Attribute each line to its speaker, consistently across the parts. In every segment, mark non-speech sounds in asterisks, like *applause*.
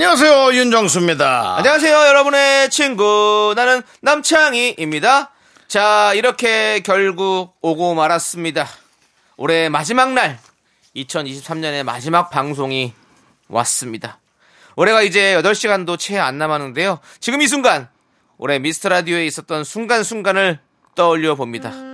Speaker 1: 안녕하세요 윤정수입니다.
Speaker 2: 안녕하세요, 여러분의 친구. 나는 남창희입니다. 자, 이렇게 결국 오고 말았습니다. 올해 마지막 날, 2023년의 마지막 방송이 왔습니다. 올해가 이제 8시간도 채 안 남았는데요. 지금 이 순간, 올해 미스터 라디오에 있었던 순간순간을 떠올려 봅니다.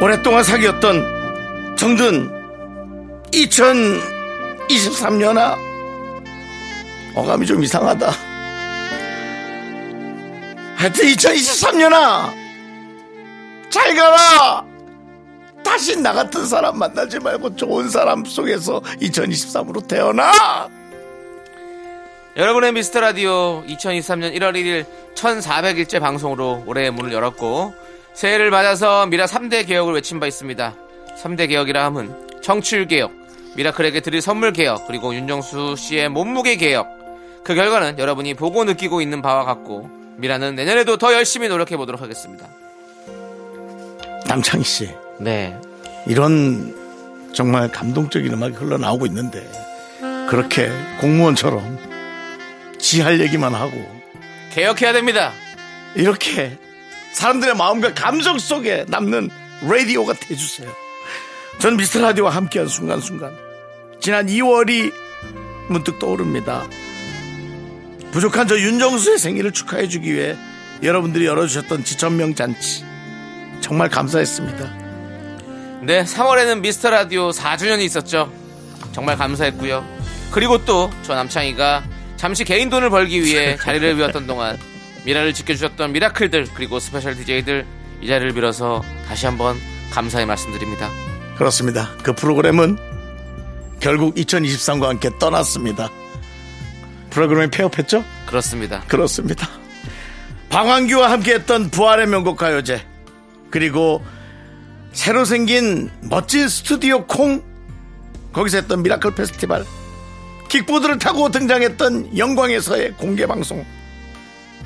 Speaker 1: 오랫동안 사귀었던 정든 2023년아 어감이 좀 이상하다. 하여튼 2023년아 잘 가라. 다시 나 같은 사람 만나지 말고 좋은 사람 속에서 2023으로 태어나.
Speaker 2: 여러분의 미스터 라디오 2023년 1월 1일 1400일째 방송으로 올해의 문을 열었고 새해를 맞아서 미라 3대 개혁을 외친 바 있습니다. 3대 개혁이라 함은 청취율 개혁, 미라클에게 드릴 선물 개혁, 그리고 윤정수 씨의 몸무게 개혁. 그 결과는 여러분이 보고 느끼고 있는 바와 같고 미라는 내년에도 더 열심히 노력해 보도록 하겠습니다.
Speaker 1: 남창희 씨
Speaker 2: 네.
Speaker 1: 이런 정말 감동적인 음악이 흘러나오고 있는데 그렇게 공무원처럼 지 할 얘기만 하고
Speaker 2: 개혁해야 됩니다.
Speaker 1: 이렇게 사람들의 마음과 감정 속에 남는 라디오가 돼주세요. 전 미스터 라디오와 함께한 순간순간 지난 2월이 문득 떠오릅니다. 부족한 저 윤정수의 생일을 축하해주기 위해 여러분들이 열어주셨던 지천명 잔치 정말 감사했습니다.
Speaker 2: 네, 3월에는 미스터 라디오 4주년이 있었죠. 정말 감사했고요. 그리고 또 저 남창희가 잠시 개인 돈을 벌기 위해 자리를 *laughs* 비웠던 동안 미라를 지켜주셨던 미라클들 그리고 스페셜 DJ들 이 자리를 빌어서 다시 한번 감사의 말씀드립니다.
Speaker 1: 그렇습니다. 그 프로그램은 결국 2023과 함께 떠났습니다. 프로그램이 폐업했죠?
Speaker 2: 그렇습니다.
Speaker 1: 그렇습니다. 박완규와 함께했던 부활의 명곡 가요제 그리고 새로 생긴 멋진 스튜디오 콩 거기서 했던 미라클 페스티벌 킥보드를 타고 등장했던 영광에서의 공개 방송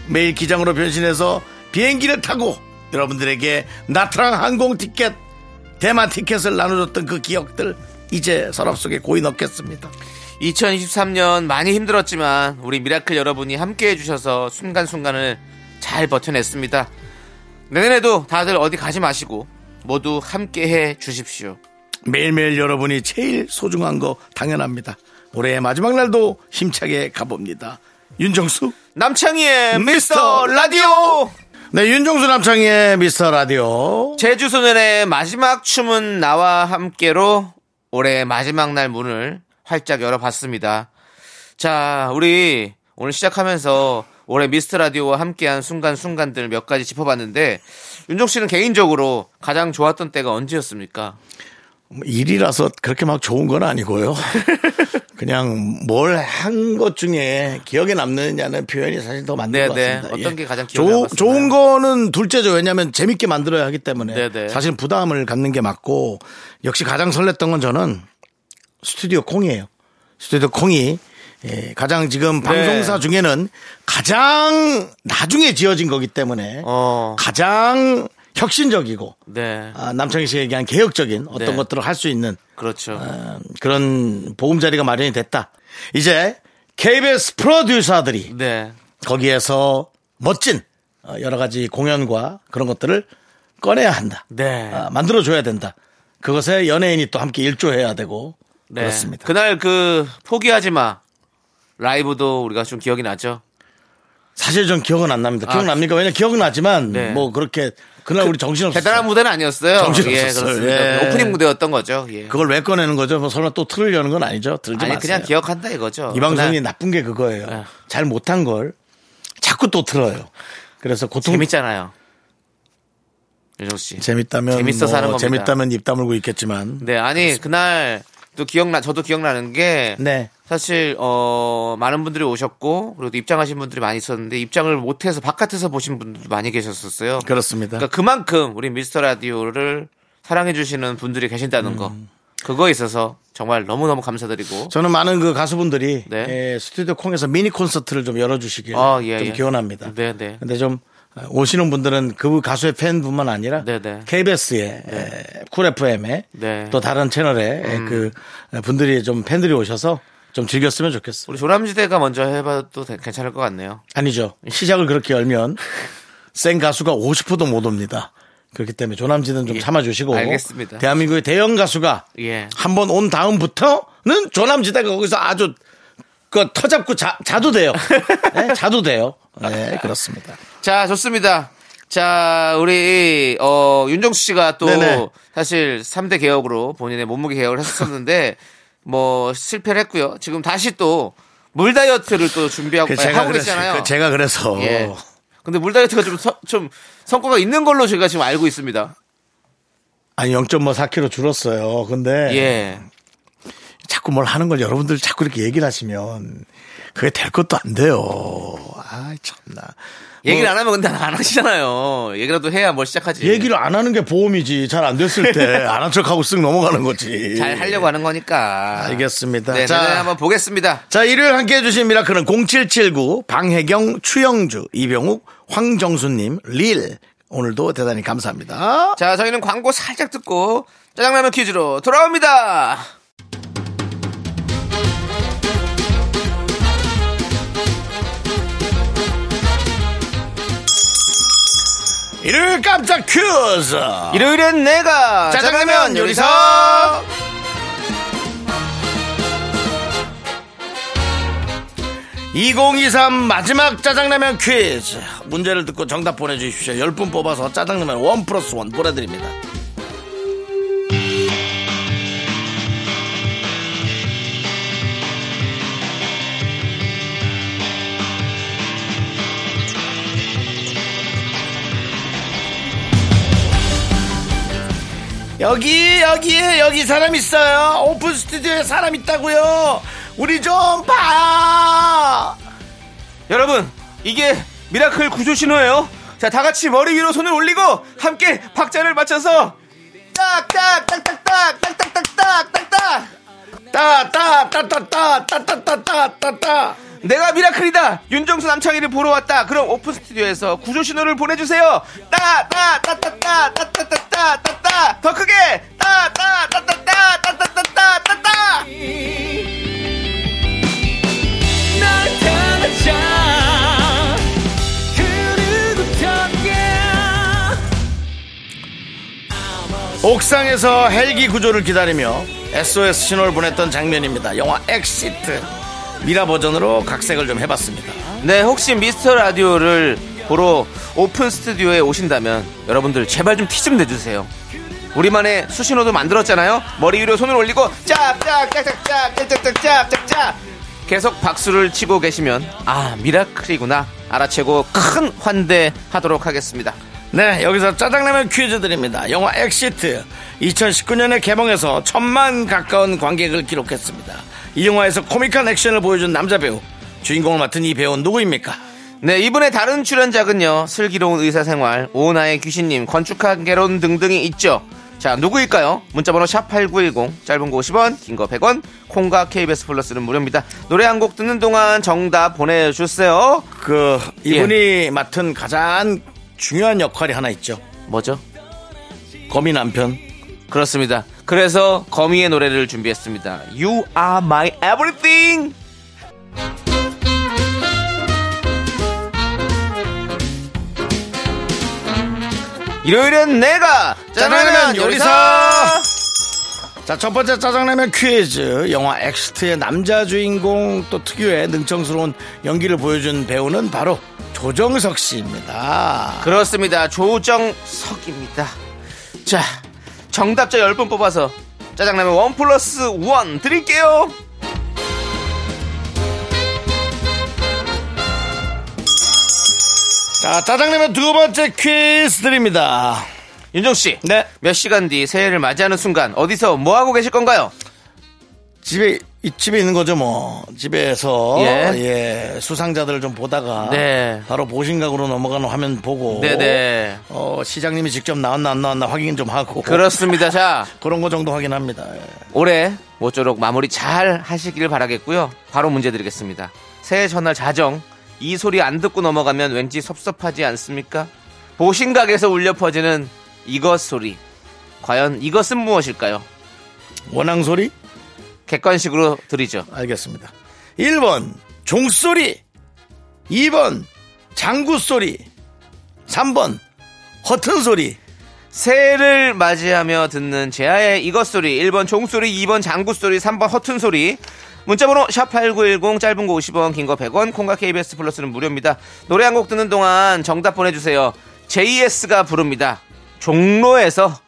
Speaker 1: 매일 기장으로 변신해서 비행기를 타고 여러분들에게 나트랑 항공 티켓 대만 티켓을 나눠줬던 그 기억들 이제 서랍 속에 고이 넣겠습니다.
Speaker 2: 2023년 많이 힘들었지만 우리 미라클 여러분이 함께 해주셔서 순간순간을 잘 버텨냈습니다. 내년에도 다들 어디 가지 마시고 모두 함께 해 주십시오.
Speaker 1: 매일매일 여러분이 제일 소중한 거 당연합니다. 올해의 마지막 날도 힘차게 가봅니다. 윤정수?
Speaker 2: 남창희의 미스터 라디오!
Speaker 1: 네, 윤정수 남창희의 미스터 라디오.
Speaker 2: 제주 소년의 마지막 춤은 나와 함께로 올해 마지막 날 문을 활짝 열어봤습니다. 자, 우리 오늘 시작하면서 올해 미스터 라디오와 함께한 순간순간들 몇 가지 짚어봤는데 윤종 씨는 개인적으로 가장 좋았던 때가 언제였습니까?
Speaker 1: 일이라서 그렇게 막 좋은 건 아니고요. *laughs* 그냥 뭘 한 것 중에 기억에 남느냐는 표현이 사실 더 맞는
Speaker 2: 네,
Speaker 1: 것
Speaker 2: 네.
Speaker 1: 같습니다.
Speaker 2: 어떤 게 가장 기억에
Speaker 1: 좋-
Speaker 2: 남았을까요?
Speaker 1: 좋은 거는 둘째죠. 왜냐하면 재밌게 만들어야 하기 때문에
Speaker 2: 네, 네.
Speaker 1: 사실 부담을 갖는 게 맞고 역시 가장 설렜던 건 저는 스튜디오 콩이에요. 스튜디오 콩이 예, 가장 지금
Speaker 2: 네.
Speaker 1: 방송사 중에는 가장 나중에 지어진 거기 때문에
Speaker 2: 어,
Speaker 1: 가장 혁신적이고
Speaker 2: 네.
Speaker 1: 아, 남창희 씨가 얘기한 개혁적인 어떤
Speaker 2: 네.
Speaker 1: 것들을 할 수 있는
Speaker 2: 그렇죠.
Speaker 1: 어, 그런 보금자리가 마련이 됐다. 이제 KBS 프로듀서들이
Speaker 2: 네.
Speaker 1: 거기에서 멋진 어, 여러 가지 공연과 그런 것들을 꺼내야 한다.
Speaker 2: 네.
Speaker 1: 아, 만들어줘야 된다. 그것에 연예인이 또 함께 일조해야 되고
Speaker 2: 네.
Speaker 1: 그렇습니다.
Speaker 2: 그날 그 포기하지 마 라이브도 우리가 좀 기억이 나죠.
Speaker 1: 사실 전 기억은 안 납니다.
Speaker 2: 아,
Speaker 1: 기억납니까? 왜냐면 기억은 나지만
Speaker 2: 네.
Speaker 1: 뭐 그렇게 그날 우리 정신없었어요.
Speaker 2: 대단한 무대는 아니었어요.
Speaker 1: 정신없었어요.
Speaker 2: 예.
Speaker 1: 예.
Speaker 2: 오프닝 무대였던 거죠. 예.
Speaker 1: 그걸 왜 꺼내는 거죠? 뭐 설마 또 틀으려는 건 아니죠? 들지
Speaker 2: 아니
Speaker 1: 마세요.
Speaker 2: 그냥 기억한다 이거죠.
Speaker 1: 이 방송이
Speaker 2: 그날
Speaker 1: 나쁜 게 그거예요.
Speaker 2: 예.
Speaker 1: 잘 못한 걸 자꾸 또 틀어요. 그래서 고통
Speaker 2: 재밌잖아요. 윤정 씨.
Speaker 1: 재밌다면
Speaker 2: 재밌어서
Speaker 1: 뭐
Speaker 2: 하는 겁니다.
Speaker 1: 재밌다면 입 다물고 있겠지만
Speaker 2: 네, 아니 그날 또 기억나 저도 기억나는 게
Speaker 1: 네.
Speaker 2: 사실 어 많은 분들이 오셨고 그리고 또 입장하신 분들이 많이 있었는데 입장을 못해서 바깥에서 보신 분들도 많이 계셨었어요.
Speaker 1: 그렇습니다.
Speaker 2: 그러니까 그만큼 우리 미스터 라디오를 사랑해 주시는 분들이 계신다는 거 그거에 있어서 정말 너무 너무 감사드리고
Speaker 1: 저는 많은 그 가수분들이
Speaker 2: 네.
Speaker 1: 에, 스튜디오 콩에서 미니 콘서트를 좀 열어주시길
Speaker 2: 아, 예,
Speaker 1: 좀
Speaker 2: 예.
Speaker 1: 기원합니다.
Speaker 2: 네, 네.
Speaker 1: 근데 좀 오시는 분들은 그 가수의 팬뿐만 아니라
Speaker 2: 네, 네.
Speaker 1: KBS의 쿨 FM에
Speaker 2: 네.
Speaker 1: 또 다른 채널에 그 분들이 좀 팬들이 오셔서 좀 즐겼으면 좋겠어요.
Speaker 2: 우리 조남지대가 먼저 해봐도 되- 괜찮을 것 같네요.
Speaker 1: 아니죠. 시작을 그렇게 열면 *laughs* 센 가수가 50%도 못 옵니다. 그렇기 때문에 조남지는 좀
Speaker 2: 예.
Speaker 1: 참아주시고
Speaker 2: 알겠습니다.
Speaker 1: 대한민국의 대형 가수가
Speaker 2: 예.
Speaker 1: 한번 온 다음부터는 조남지대가 거기서 아주 그 터잡고 자, 자도 돼요. 네, 자도 돼요. 네, 그렇습니다.
Speaker 2: 자, 좋습니다. 자, 우리, 어, 윤정수 씨가 또
Speaker 1: 네네.
Speaker 2: 사실 3대 개혁으로 본인의 몸무게 개혁을 했었는데 뭐 실패를 했고요. 지금 다시 또 물 다이어트를 또 준비하고
Speaker 1: 그
Speaker 2: 아니, 하고
Speaker 1: 그래서,
Speaker 2: 계시잖아요.
Speaker 1: 그 제가 그래서
Speaker 2: 예. 근데 물 다이어트가 좀, 서- 좀 성과가 있는 걸로 제가 지금 알고 있습니다.
Speaker 1: 아니 0.4kg 줄었어요. 근데
Speaker 2: 예.
Speaker 1: 자꾸 뭘 하는 걸 여러분들 자꾸 이렇게 얘기를 하시면 그게 될 것도 안 돼요. 아 참나.
Speaker 2: 얘기를
Speaker 1: 뭐
Speaker 2: 안 하면 근데 안 하시잖아요. 얘기라도 해야 뭘 시작하지.
Speaker 1: 얘기를 안 하는 게 보험이지. 잘 안 됐을 때 *laughs* 안 한 척하고 쓱 넘어가는 거지.
Speaker 2: 잘 하려고 하는 거니까.
Speaker 1: 알겠습니다.
Speaker 2: 네,
Speaker 1: 자.
Speaker 2: 자, 한번 보겠습니다.
Speaker 1: 자, 일요일 함께 해주신 미라클은 0779, 방혜경, 추영주, 이병욱, 황정수님, 릴. 오늘도 대단히 감사합니다.
Speaker 2: 자, 저희는 광고 살짝 듣고 짜장라면 퀴즈로 돌아옵니다.
Speaker 1: 일요일 깜짝 퀴즈!
Speaker 2: 일요일엔 내가 짜장라면 요리사.
Speaker 1: (2023) 마지막 짜장라면 퀴즈 문제를 듣고 정답 보내주십시오 (10분) 뽑아서 짜장라면 원 플러스 원 보내드립니다 여기 여기에 여기 사람 있어요 오픈 스튜디오에 사람 있다고요 우리 좀 봐.
Speaker 2: 여러분, 이게 미라클 구조 신호예요. 자, 다 같이 머리 위로 손을 올리고 함께 박자를 맞춰서 딱딱딱딱딱딱딱딱딱딱
Speaker 1: 따따따따따따따따따
Speaker 2: 내가 미라클이다. 윤정수 남창희를 보러 왔다. 그럼 오픈 스튜디오에서 구조 신호를 보내주세요. 따따따따따따따따 따 따 더 크게 따 따 따 따 따 따 따 따따 널 찾아
Speaker 1: 옥상에서 헬기 구조를 기다리며 SOS 신호를 보냈던 장면입니다. 영화 엑시트 미라 버전으로 각색을 좀 해봤습니다.
Speaker 2: 네, 혹시 미스터 라디오를 보러 오픈 스튜디오에 오신다면 여러분들 제발 좀 티 좀 내주세요. 우리만의 수신호도 만들었잖아요. 머리 위로 손을 올리고 짭짭짭짭짭짭짭짭짭 계속 박수를 치고 계시면 아 미라클이구나 알아채고 큰 환대하도록 하겠습니다.
Speaker 1: 네, 여기서 짜장라면 퀴즈 드립니다. 영화 엑시트 2019년에 개봉해서 천만 가까운 관객을 기록했습니다. 이 영화에서 코믹한 액션을 보여준 남자 배우 주인공을 맡은 이 배우는 누구입니까?
Speaker 2: 네, 이분의 다른 출연작은요. 슬기로운 의사생활, 오나의 귀신님, 건축한 개론 등등이 있죠. 자, 누구일까요? 문자번호 샵8910, 짧은 거 50원, 긴 거 100원, 콩과 KBS 플러스는 무료입니다. 노래 한 곡 듣는 동안 정답 보내주세요.
Speaker 1: 그 이분이 맡은 가장 중요한 역할이 하나 있죠.
Speaker 2: 뭐죠?
Speaker 1: 거미 남편.
Speaker 2: 그렇습니다. 그래서 거미의 노래를 준비했습니다. You are my everything! 일요일엔 내가 짜장라면 요리사!
Speaker 1: 자, 첫 번째 짜장라면 퀴즈. 영화 엑시트의 남자 주인공 또 특유의 능청스러운 연기를 보여준 배우는 바로 조정석 씨입니다.
Speaker 2: 그렇습니다. 조정석입니다. 자, 정답자 10분 뽑아서 짜장라면 원 플러스 원 드릴게요.
Speaker 1: 자, 짜장라면 두 번째 퀴즈 드립니다.
Speaker 2: 윤정 씨.
Speaker 1: 네.
Speaker 2: 몇 시간 뒤 새해를 맞이하는 순간 어디서 뭐 하고 계실 건가요?
Speaker 1: 집에, 이 집에 있는 거죠, 뭐. 집에서,
Speaker 2: 예.
Speaker 1: 예, 수상자들을 좀 보다가.
Speaker 2: 네.
Speaker 1: 바로 보신각으로 넘어가는 화면 보고.
Speaker 2: 네네.
Speaker 1: 어, 시장님이 직접 나왔나 안 나왔나 확인 좀 하고.
Speaker 2: 그렇습니다. 자, *laughs*
Speaker 1: 그런 거 정도 확인합니다. 예.
Speaker 2: 올해 모쪼록 마무리 잘 하시길 바라겠고요. 바로 문제 드리겠습니다. 새해 전날 자정 이 소리 안 듣고 넘어가면 왠지 섭섭하지 않습니까? 보신각에서 울려 퍼지는 이것 소리. 과연 이것은 무엇일까요?
Speaker 1: 원앙 소리?
Speaker 2: 객관식으로 드리죠.
Speaker 1: 알겠습니다. 1번 종소리 2번 장구 소리 3번 허튼 소리
Speaker 2: 새해를 맞이하며 듣는 제아의 이것 소리 1번 종소리 2번 장구 소리 3번 허튼 소리 문자번호 샵8910 짧은 거 50원 긴 거 100원 콩과 KBS 플러스는 무료입니다. 노래 한 곡 듣는 동안 정답 보내주세요. JS가 부릅니다. 종로에서.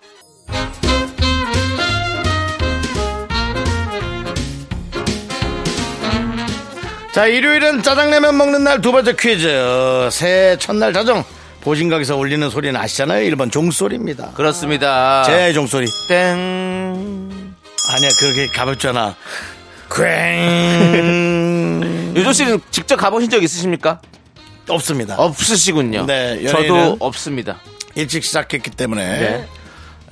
Speaker 1: 자 일요일은 짜장라면 먹는 날 두 번째 퀴즈. 새해 첫날 자정. 보신각에서 울리는 소리는 아시잖아요. 1번 종소리입니다.
Speaker 2: 그렇습니다.
Speaker 1: 제 종소리.
Speaker 2: 땡.
Speaker 1: 아니야 그렇게 가볍잖아 괭
Speaker 2: 유조 씨는 직접 가보신 적 있으십니까?
Speaker 1: 없습니다
Speaker 2: 없으시군요
Speaker 1: 네, 연예인은-
Speaker 2: 저도 없습니다
Speaker 1: 일찍 시작했기 때문에
Speaker 2: 네.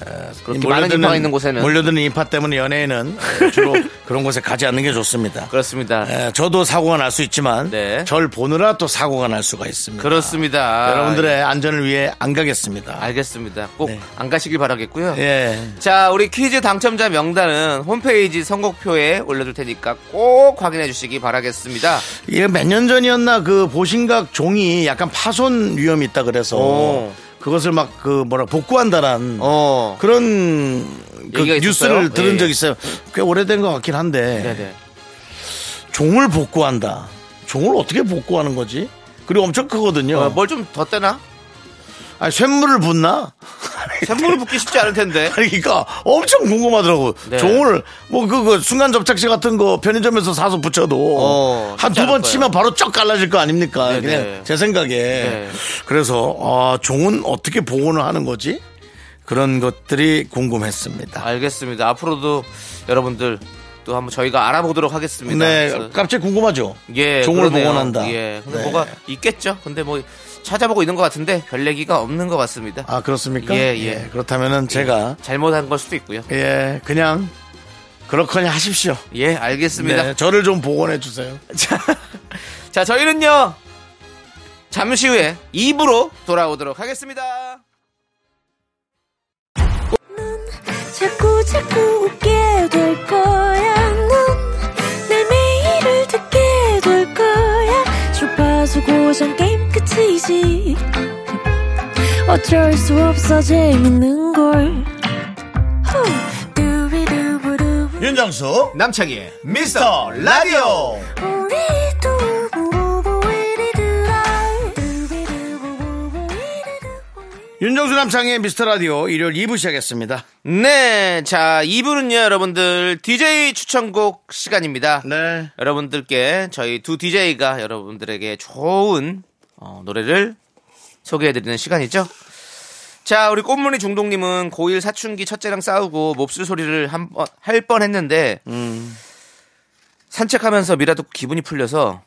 Speaker 1: 이
Speaker 2: 그렇게 많은 인파가 있는 곳에는
Speaker 1: 몰려드는 인파 때문에 연예인은 주로 *laughs* 그런 곳에 가지 않는 게 좋습니다.
Speaker 2: 그렇습니다
Speaker 1: 예, 저도 사고가 날 수 있지만
Speaker 2: 네.
Speaker 1: 절 보느라 또 사고가 날 수가 있습니다.
Speaker 2: 그렇습니다
Speaker 1: 여러분들의 안전을 위해 안 가겠습니다.
Speaker 2: 알겠습니다 꼭
Speaker 1: 네.
Speaker 2: 안 가시길 바라겠고요
Speaker 1: 예.
Speaker 2: 자, 우리 퀴즈 당첨자 명단은 홈페이지 선곡표에 올려둘 테니까 꼭 확인해 주시기 바라겠습니다.
Speaker 1: 이게 몇 년 전이었나 그 보신각 종이 약간 파손 위험이 있다 그래서
Speaker 2: 오.
Speaker 1: 그것을 막 그 뭐라 복구한다란
Speaker 2: 어.
Speaker 1: 그런 그
Speaker 2: 얘기가 있었어요?
Speaker 1: 뉴스를 들은
Speaker 2: 예.
Speaker 1: 적 있어요. 꽤 오래된 것 같긴 한데
Speaker 2: 네네.
Speaker 1: 종을 복구한다. 종을 어떻게 복구하는 거지? 그리고 엄청 크거든요.
Speaker 2: 어, 뭘좀 더 떼나?
Speaker 1: 아니, 쇳물을 붓나? *laughs*
Speaker 2: 샘물을 붓기 쉽지 않을 텐데.
Speaker 1: 아니, 그러니까 엄청 궁금하더라고.
Speaker 2: 네.
Speaker 1: 종을 뭐 그 그 순간 접착제 같은 거 편의점에서 사서 붙여도
Speaker 2: 어,
Speaker 1: 한 두 번 치면 바로 쩍 갈라질 거 아닙니까?
Speaker 2: 네,
Speaker 1: 그냥
Speaker 2: 네.
Speaker 1: 제 생각에.
Speaker 2: 네.
Speaker 1: 그래서 아, 종은 어떻게 복원을 하는 거지? 그런 것들이 궁금했습니다.
Speaker 2: 알겠습니다. 앞으로도 여러분들 또 한번 저희가 알아보도록 하겠습니다.
Speaker 1: 네, 깜짝 궁금하죠.
Speaker 2: 예,
Speaker 1: 종을
Speaker 2: 그러네요.
Speaker 1: 복원한다.
Speaker 2: 예, 근데
Speaker 1: 네.
Speaker 2: 뭐가 있겠죠. 근데 뭐 찾아보고 있는 것 같은데 별 얘기가 없는 것 같습니다.
Speaker 1: 아 그렇습니까?
Speaker 2: 예, 예.
Speaker 1: 그렇다면은 제가
Speaker 2: 잘못한 걸 수도 있고요.
Speaker 1: 예 그냥 그렇거니 하십시오.
Speaker 2: 예, 알겠습니다.
Speaker 1: 네, 저를 좀 복원해 주세요. *laughs*
Speaker 2: 자, 자, 저희는요, 잠시 후에 2부로 돌아오도록 하겠습니다.
Speaker 3: 자꾸 자꾸 웃게 될 거야. 넌내 매일을 듣게 될 거야. 주파수 고정 게임 끝이지. 어쩔 수 없어 재밌는 걸. 후. 두비두부두.
Speaker 1: 윤정수
Speaker 2: 남창희의
Speaker 1: 미스터 라디오. 윤정수 남창의 미스터 라디오 일요일 2부 시작했습니다.
Speaker 2: 네, 자, 2부는요, 여러분들, DJ 추천곡 시간입니다.
Speaker 1: 네.
Speaker 2: 여러분들께 저희 두 DJ가 여러분들에게 좋은 어, 노래를 소개해드리는 시간이죠. 자, 우리 꽃무늬 중동님은 고1 사춘기 첫째랑 싸우고 몹쓸 소리를 한 번, 할 뻔 했는데, 산책하면서 미라 듣고 기분이 풀려서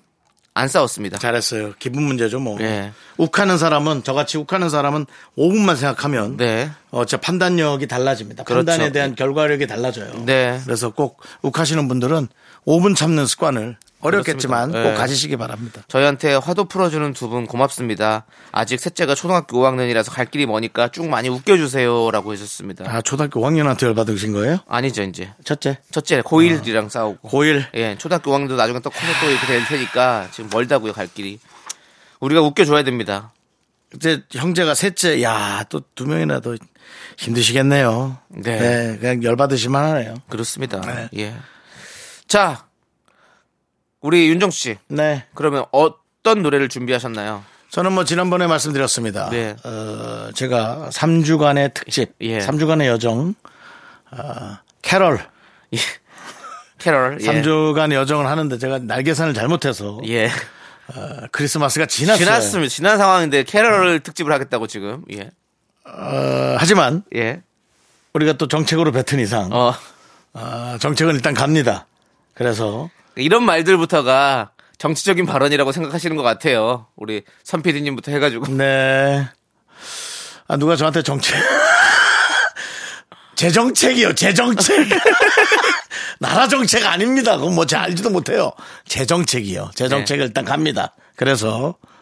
Speaker 2: 안 싸웠습니다.
Speaker 1: 잘했어요. 기분 문제죠, 뭐.
Speaker 2: 예.
Speaker 1: 욱하는 사람은, 저같이 욱하는 사람은 5분만 생각하면,
Speaker 2: 네.
Speaker 1: 어, 저 판단력이 달라집니다.
Speaker 2: 그렇죠.
Speaker 1: 판단에 대한 결과력이 달라져요.
Speaker 2: 네.
Speaker 1: 그래서 꼭 욱하시는 분들은 5분 참는 습관을 어렵겠지만
Speaker 2: 그렇습니다.
Speaker 1: 꼭
Speaker 2: 네.
Speaker 1: 가지시기 바랍니다.
Speaker 2: 저희한테 화도 풀어주는 두 분 고맙습니다. 아직 셋째가 초등학교 5학년이라서 갈 길이 머니까 쭉 많이 웃겨주세요. 라고 해주셨습니다.
Speaker 1: 아, 초등학교 5학년한테 열받으신 거예요?
Speaker 2: 아니죠, 이제.
Speaker 1: 첫째.
Speaker 2: 첫째, 고1이랑 싸우고.
Speaker 1: 고1.
Speaker 2: 예, 초등학교 5학년도 나중에 또 커서 또 이렇게 될 테니까 지금 멀다고요, 갈 길이. 우리가 웃겨줘야 됩니다.
Speaker 1: 이제 형제가 셋째, 야, 또 두 명이나 더 힘드시겠네요.
Speaker 2: 네.
Speaker 1: 그냥 열받으시만 하네요.
Speaker 2: 그렇습니다.
Speaker 1: 네.
Speaker 2: 예. 자, 우리 윤정 씨.
Speaker 1: 네.
Speaker 2: 그러면 어떤 노래를 준비하셨나요?
Speaker 1: 저는 뭐 지난번에 말씀드렸습니다.
Speaker 2: 네.
Speaker 1: 어, 제가 3주간의 특집,
Speaker 2: 예.
Speaker 1: 3주간의 여정, 어, 캐럴,
Speaker 2: 예. 캐럴. 예.
Speaker 1: 3주간 여정을 하는데 제가 날 계산을 잘못해서
Speaker 2: 예.
Speaker 1: 어, 크리스마스가 지났어요.
Speaker 2: 지났습니다. 지난 상황인데 캐럴 특집을 하겠다고 지금. 예.
Speaker 1: 어, 하지만
Speaker 2: 예.
Speaker 1: 우리가 또 정책으로 뱉은 이상
Speaker 2: 어.
Speaker 1: 어, 정책은 일단 갑니다. 그래서
Speaker 2: 이런 말들부터가 정치적인 발언이라고 생각하시는 것 같아요. 우리 선 PD님부터 해가지고.
Speaker 1: 네. 아, 누가 저한테 정책. 제 정책이요, 제 정책. 나라 정책 아닙니다. 그건 뭐 잘 알지도 못해요. 제 정책이요. 제 정책을 일단 갑니다. 그래서, 아,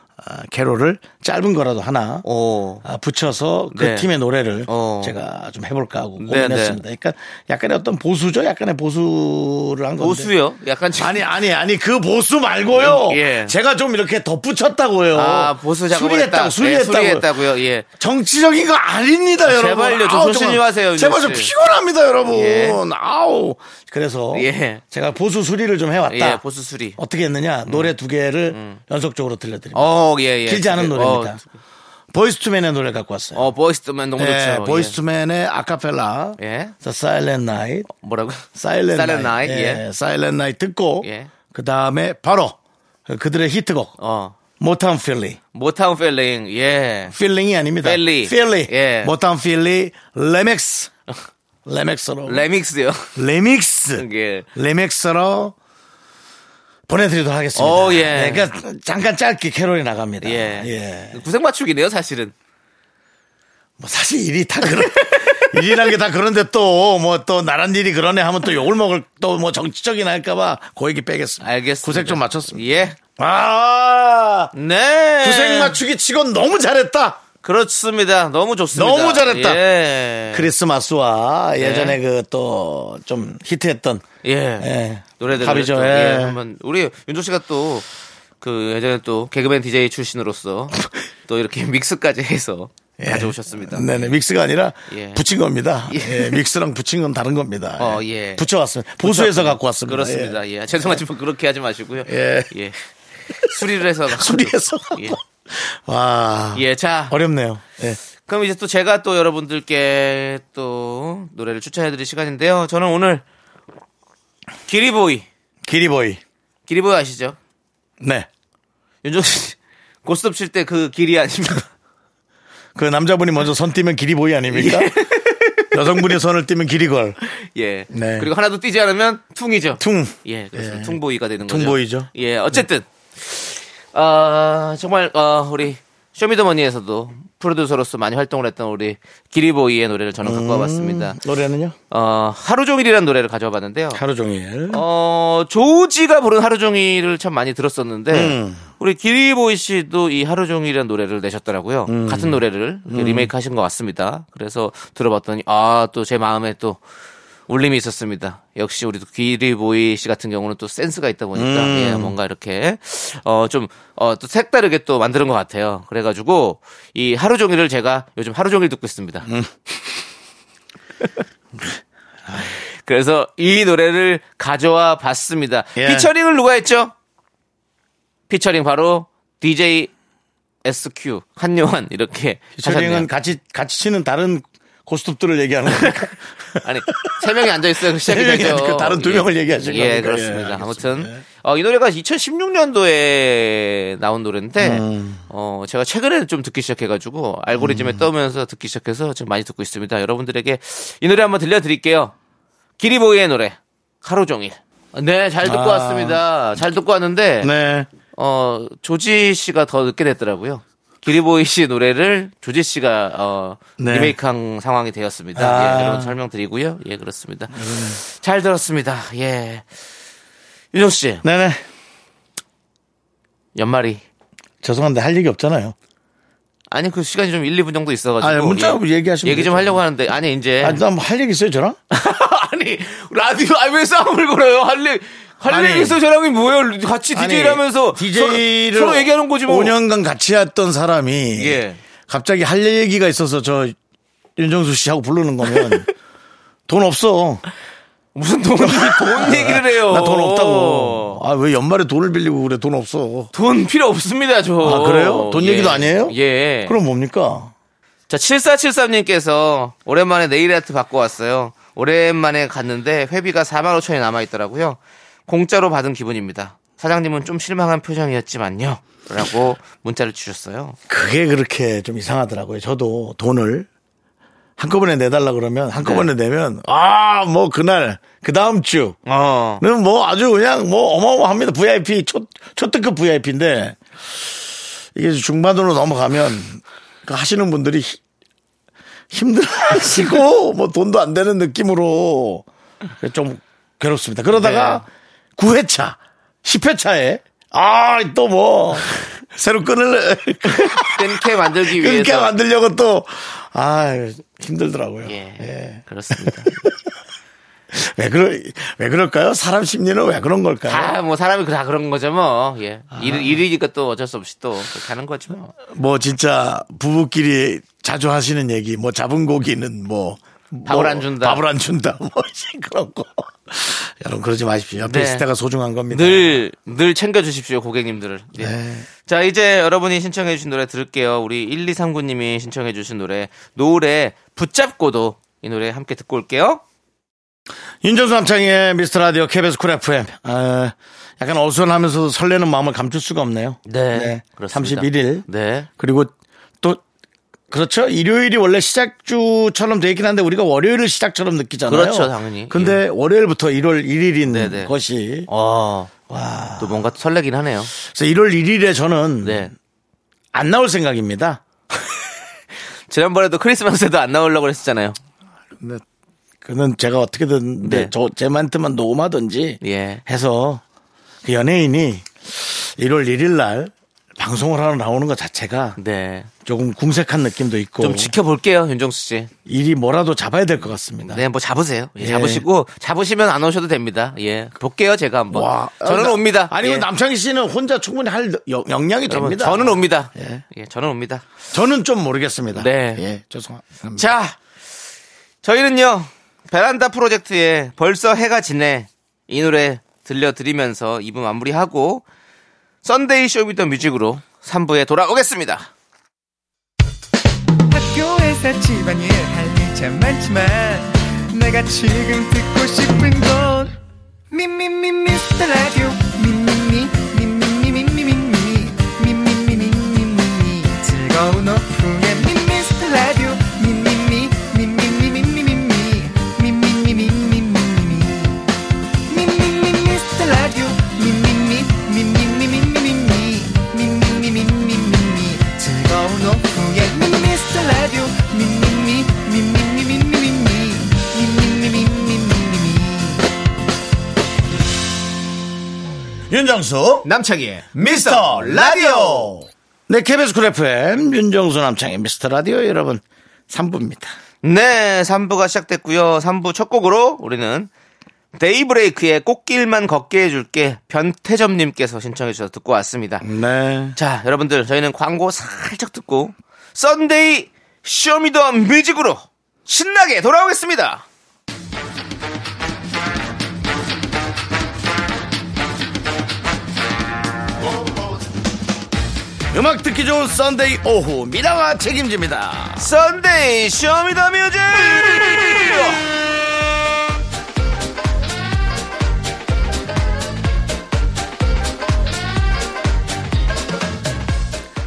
Speaker 1: 캐롤을 짧은 거라도 하나
Speaker 2: 오.
Speaker 1: 아, 붙여서 그
Speaker 2: 네.
Speaker 1: 팀의 노래를
Speaker 2: 어.
Speaker 1: 제가 좀 해볼까 하고
Speaker 2: 네,
Speaker 1: 고민했습니다. 그러니까 약간의 어떤 보수죠? 약간의 보수를 한 건데.
Speaker 2: 보수요? 약간 지금.
Speaker 1: 아니 아니 아니 그 보수 말고요.
Speaker 2: 예.
Speaker 1: 제가 좀 이렇게 덧붙였다고요.
Speaker 2: 아, 보수
Speaker 1: 수리했다고
Speaker 2: 했다.
Speaker 1: 수리했다고.
Speaker 2: 네, 수리했다고 요. 예.
Speaker 1: 정치적인 거 아닙니다, 여러분.
Speaker 2: 제발요, 좀
Speaker 1: 아우,
Speaker 2: 조심히. 하세요,
Speaker 1: 제발 좀
Speaker 2: 씨.
Speaker 1: 피곤합니다, 여러분.
Speaker 2: 예.
Speaker 1: 아우. 그래서
Speaker 2: 예.
Speaker 1: 제가 보수 수리를 좀 해왔다.
Speaker 2: 예, 보수 수리.
Speaker 1: 어떻게 했느냐? 노래 두 개를 연속적으로 들려드립니다.
Speaker 2: 어, 예, 예.
Speaker 1: 길지 않은
Speaker 2: 어,
Speaker 1: 노래입니다. Boyz II Men의 노래 갖고 왔어요.
Speaker 2: 어, Boyz II Men 너무
Speaker 1: 예,
Speaker 2: 좋죠.
Speaker 1: Boyz II Men의 아카펠라.
Speaker 2: 예.
Speaker 1: The Silent Night.
Speaker 2: 뭐라고?
Speaker 1: 사일렌
Speaker 2: Silent
Speaker 1: 나이.
Speaker 2: Night,
Speaker 1: 예. Silent Night 듣고
Speaker 2: 예.
Speaker 1: 그 다음에 바로 그들의 히트곡
Speaker 2: 어. Motownphilly. Motown feeling. 예.
Speaker 1: feeling이 아닙니다. Philly. Philly.
Speaker 2: 예.
Speaker 1: Motownphilly 레맥스. 레맥스로.
Speaker 2: 레믹스요.
Speaker 1: 레믹스.
Speaker 2: 예.
Speaker 1: 레맥스로 보내드리도록 하겠습니다.
Speaker 2: 오, 예.
Speaker 1: 네, 그러니까 잠깐 짧게 캐롤이 나갑니다.
Speaker 2: 예.
Speaker 1: 예.
Speaker 2: 구색 맞추기네요, 사실은.
Speaker 1: 뭐 사실 일이 다 그런 *laughs* 일이란 게 다 그런데 또 뭐 또 나란 일이 그러네 하면 또 욕을 먹을 또 뭐 정치적인 할까봐 그 얘기 빼겠습니다.
Speaker 2: 알겠습니다.
Speaker 1: 구색 좀 맞췄습니다.
Speaker 2: 예.
Speaker 1: 아
Speaker 2: 네.
Speaker 1: 구색 맞추기 치곤 너무 잘했다.
Speaker 2: 그렇습니다. 너무 좋습니다.
Speaker 1: 너무 잘했다.
Speaker 2: 예.
Speaker 1: 크리스마스와 예전에 그 또 좀 히트했던
Speaker 2: 예.
Speaker 1: 예.
Speaker 2: 노래들
Speaker 1: 합이죠.
Speaker 2: 또,
Speaker 1: 예.
Speaker 2: 예. 한번 우리 윤조 씨가 또 그 예전에 또 개그맨 DJ 출신으로서 *laughs* 또 이렇게 믹스까지 해서
Speaker 1: 예.
Speaker 2: 가져오셨습니다.
Speaker 1: 네네 믹스가 아니라
Speaker 2: 예.
Speaker 1: 붙인 겁니다.
Speaker 2: 예.
Speaker 1: 예, 믹스랑 붙인 건 다른 겁니다.
Speaker 2: 어, 예.
Speaker 1: 붙여왔습니다. 보수해서 갖고 왔습니다.
Speaker 2: 그렇습니다. 예. 죄송하지만 그렇게 하지 마시고요.
Speaker 1: 예.
Speaker 2: 예. 수리를 해서 *laughs*
Speaker 1: 수리해서
Speaker 2: 예.
Speaker 1: 와
Speaker 2: 예. 자.
Speaker 1: 어렵네요. 예.
Speaker 2: 그럼 이제 또 제가 또 여러분들께 또 노래를 추천해드릴 시간인데요. 저는 오늘 기리보이
Speaker 1: 기리보이.
Speaker 2: 기리보이 아시죠?
Speaker 1: 네.
Speaker 2: 윤종 씨 고스톱 칠 때 그 길이 아닙니까? *laughs*
Speaker 1: 그 남자분이 먼저 손 띄면 기리보이 아닙니까? *laughs* 여성분이 손을 띄면 기리걸.
Speaker 2: 예.
Speaker 1: 네.
Speaker 2: 그리고 하나도 뛰지 않으면 퉁이죠.
Speaker 1: 퉁.
Speaker 2: 예, 그래서
Speaker 1: 예.
Speaker 2: 퉁보이가 되는 거죠.
Speaker 1: 퉁보이죠.
Speaker 2: 예, 어쨌든 아 정말 어, 우리 쇼미더머니에서도 프로듀서로서 많이 활동을 했던 우리 기리보이의 노래를 저는 갖고 와봤습니다.
Speaker 1: 노래는요?
Speaker 2: 어, 하루 종일이라는 노래를 가져와 봤는데요.
Speaker 1: 하루 종일.
Speaker 2: 어, 조지가 부른 하루 종일을 참 많이 들었었는데,
Speaker 1: 음.
Speaker 2: 우리 기리보이 씨도 이 하루 종일이라는 노래를 내셨더라고요.
Speaker 1: 음.
Speaker 2: 같은 노래를 이렇게 리메이크 하신 것 같습니다. 그래서 들어봤더니, 아, 또 제 마음에 또 울림이 있었습니다. 역시 우리 기리보이 씨 같은 경우는 또 센스가 있다 보니까,
Speaker 1: 음.
Speaker 2: 예, 뭔가 이렇게, 어, 좀, 어, 또 색다르게 또 만드는 것 같아요. 그래가지고, 이 하루 종일을 제가 요즘 하루 종일 듣고 있습니다.
Speaker 1: 음. *laughs*
Speaker 2: 그래서 이 노래를 가져와 봤습니다.
Speaker 1: 예.
Speaker 2: 피처링을 누가 했죠? 피처링 바로 DJ SQ 한요한 이렇게
Speaker 1: 피처링은
Speaker 2: 하셨네요.
Speaker 1: 같이 같이 치는 다른 고스톱들을 얘기하는 겁니까? *laughs*
Speaker 2: 아니 세 명이 앉아 있어요. 시작이
Speaker 1: 세 명이
Speaker 2: 되죠.
Speaker 1: 다른 두 명을
Speaker 2: 예,
Speaker 1: 겁니까?
Speaker 2: 그렇습니다.
Speaker 1: 예,
Speaker 2: 아무튼
Speaker 1: 알겠습니다.
Speaker 2: 어, 이 노래가 2016년도에 나온 노래인데
Speaker 1: 음.
Speaker 2: 어, 제가 최근에 좀 듣기 시작해가지고 알고리즘에
Speaker 1: 음.
Speaker 2: 떠오면서 듣기 시작해서 지금 많이 듣고 있습니다. 여러분들에게 이 노래 한번 들려드릴게요. 기리보이의 노래 하루 종일. 네, 잘 듣고
Speaker 1: 아.
Speaker 2: 왔습니다. 잘 듣고 왔는데
Speaker 1: 네.
Speaker 2: 어, 조지 씨가 더 늦게 됐더라고요. 기리보이 씨 노래를 조지 씨가 어,
Speaker 1: 네.
Speaker 2: 리메이크한 상황이 되었습니다.
Speaker 1: 아.
Speaker 2: 예, 여러분 설명드리고요. 예, 그렇습니다. 잘 들었습니다. 예. 윤정 씨,
Speaker 1: 네네.
Speaker 2: 연말이
Speaker 1: 죄송한데 할 얘기 없잖아요.
Speaker 2: 아니 그 시간이 좀 1, 2분 정도 있어가지고
Speaker 1: 아, 문자
Speaker 2: 예,
Speaker 1: 얘기하시면
Speaker 2: 얘기 좀
Speaker 1: 되죠.
Speaker 2: 하려고 하는데 아니 이제
Speaker 1: 아, 나할 얘기 있어요, 저랑? *laughs*
Speaker 2: 아니 라디오 아왜 싸움을 걸어요? 할래 할
Speaker 1: 아니,
Speaker 2: 얘기 있어 저랑이 뭐예요? 같이 DJ를 하면서
Speaker 1: DJ를
Speaker 2: 서로, 서로 얘기하는 거지 뭐.
Speaker 1: 5년간 같이 했던 사람이
Speaker 2: 예.
Speaker 1: 갑자기 할 얘기가 있어서 저 윤정수 씨하고 부르는 거면 *laughs* 돈 없어.
Speaker 2: 무슨 돈, *laughs* 돈 얘기를 해요.
Speaker 1: 나 돈 없다고. 아, 왜 연말에 돈을 빌리고 그래? 돈 없어.
Speaker 2: 돈 필요 없습니다, 저.
Speaker 1: 아, 그래요? 돈
Speaker 2: 예.
Speaker 1: 얘기도 아니에요?
Speaker 2: 예.
Speaker 1: 그럼 뭡니까?
Speaker 2: 자, 7473님께서 오랜만에 네일 아트 받고 왔어요. 오랜만에 갔는데 회비가 4만 5천이 남아있더라고요. 공짜로 받은 기분입니다. 사장님은 좀 실망한 표정이었지만요. 라고 문자를 주셨어요.
Speaker 1: 그게 그렇게 좀 이상하더라고요. 저도 돈을 한꺼번에 내달라 그러면 한꺼번에
Speaker 2: 네.
Speaker 1: 내면 아, 뭐 그날 그 다음 주는
Speaker 2: 어.
Speaker 1: 뭐 아주 그냥 뭐 어마어마합니다. VIP 초 초특급 VIP인데 이게 중반으로 넘어가면 그 하시는 분들이 히- 힘들어하시고 *laughs* 뭐 돈도 안 되는 느낌으로 좀 괴롭습니다. 그러다가
Speaker 2: 네.
Speaker 1: 9회차, 10회차에 아 또 뭐 *laughs* 새로 끈을
Speaker 2: 끊게 만들기 위해서.
Speaker 1: 그렇게 만들려고 또, 아, 힘들더라고요.
Speaker 2: 예.
Speaker 1: 예.
Speaker 2: 그렇습니다. *laughs*
Speaker 1: 왜, 그러, 왜 그럴까요? 사람 심리는 왜 그런 걸까요?
Speaker 2: 다 뭐 사람이 다 그런 거죠 뭐. 예.
Speaker 1: 아.
Speaker 2: 일, 일이니까 또 어쩔 수 없이 또 그렇게 하는 거지 뭐.
Speaker 1: 뭐 진짜 부부끼리 자주 하시는 얘기, 뭐 잡은 고기는 뭐.
Speaker 2: 밥을
Speaker 1: 뭐
Speaker 2: 안 준다.
Speaker 1: 밥을 안 준다. *laughs* 뭐 그런 거. 여러분 그러지 마십시오. 옆에
Speaker 2: 네.
Speaker 1: 있을 때가 소중한 겁니다.
Speaker 2: 늘, 늘 챙겨 주십시오, 고객님들을. 예.
Speaker 1: 네.
Speaker 2: 자, 이제 여러분이 신청해 주신 노래 들을게요. 우리 1239 님이 신청해 주신 노래, 노을의 붙잡고도 이 노래 함께 듣고 올게요.
Speaker 1: 윤정수 남창희의 미스터 라디오 KBS 쿨 FM. 아, 약간 어수선하면서도 설레는 마음을 감출 수가 없네요.
Speaker 2: 네, 그렇습니다.
Speaker 1: 31일.
Speaker 2: 네.
Speaker 1: 그리고 또 그렇죠. 일요일이 원래 시작주처럼 돼 있긴 한데 우리가 월요일을 시작처럼 느끼잖아요.
Speaker 2: 그렇죠, 당연히.
Speaker 1: 근데 월요일부터 1월 1일인
Speaker 2: 네네.
Speaker 1: 것이
Speaker 2: 어,
Speaker 1: 와.
Speaker 2: 또 뭔가 설레긴 하네요.
Speaker 1: 그래서 1월 1일에 저는
Speaker 2: 네.
Speaker 1: 안 나올 생각입니다. *laughs*
Speaker 2: 지난번에도 크리스마스에도 안 나오려고 했었잖아요.
Speaker 1: 근데 그는 제가 어떻게든
Speaker 2: 네.
Speaker 1: 저제 멘트만 녹음하든지
Speaker 2: 예.
Speaker 1: 해서 그 연예인이 1월 1일 날 방송을 하러 나오는 것 자체가
Speaker 2: 네.
Speaker 1: 조금 궁색한 느낌도 있고
Speaker 2: 좀 지켜볼게요, 윤정수 씨.
Speaker 1: 일이 뭐라도 잡아야 될 것 같습니다.
Speaker 2: 네, 뭐 잡으세요. 예,
Speaker 1: 예.
Speaker 2: 잡으시고, 잡으시면 안 오셔도 됩니다. 예. 볼게요, 제가 한번.
Speaker 1: 와,
Speaker 2: 저는
Speaker 1: 나-
Speaker 2: 옵니다.
Speaker 1: 아니
Speaker 2: 예.
Speaker 1: 남창희 씨는 혼자 충분히 할 여- 역량이
Speaker 2: 여러분,
Speaker 1: 됩니다.
Speaker 2: 저는 옵니다.
Speaker 1: 예.
Speaker 2: 예, 저는 옵니다.
Speaker 1: 저는 좀 모르겠습니다.
Speaker 2: 네.
Speaker 1: 예, 죄송합니다.
Speaker 2: 자, 저희는요, 베란다 프로젝트에 벌써 해가 지네 이 노래 들려드리면서 2부 마무리하고 Sunday Show Me The Music으로 3부에 돌아오겠습니다.
Speaker 4: 학교에서 집안일 할일참 많지만 내가 지금 듣고 싶은 건 미미미 미스터 라디오
Speaker 1: 윤정수
Speaker 2: 남창희의
Speaker 1: 미스터 라디오. 네, KBS 쿨 FM 윤정수 남창희 미스터 라디오 여러분 3부입니다.
Speaker 2: 네, 3부가 시작됐고요. 3부 첫 곡으로 우리는 데이브레이크의 꽃길만 걷게 해줄게 변태점님께서 신청해 주셔서 듣고 왔습니다.
Speaker 1: 네.
Speaker 2: 자, 여러분들 저희는 광고 살짝 듣고 Sunday Show Me The Music으로 신나게 돌아오겠습니다.
Speaker 1: 음악 듣기 좋은 Sunday 오후 미라가 책임집니다.
Speaker 2: Sunday Show Me The Music!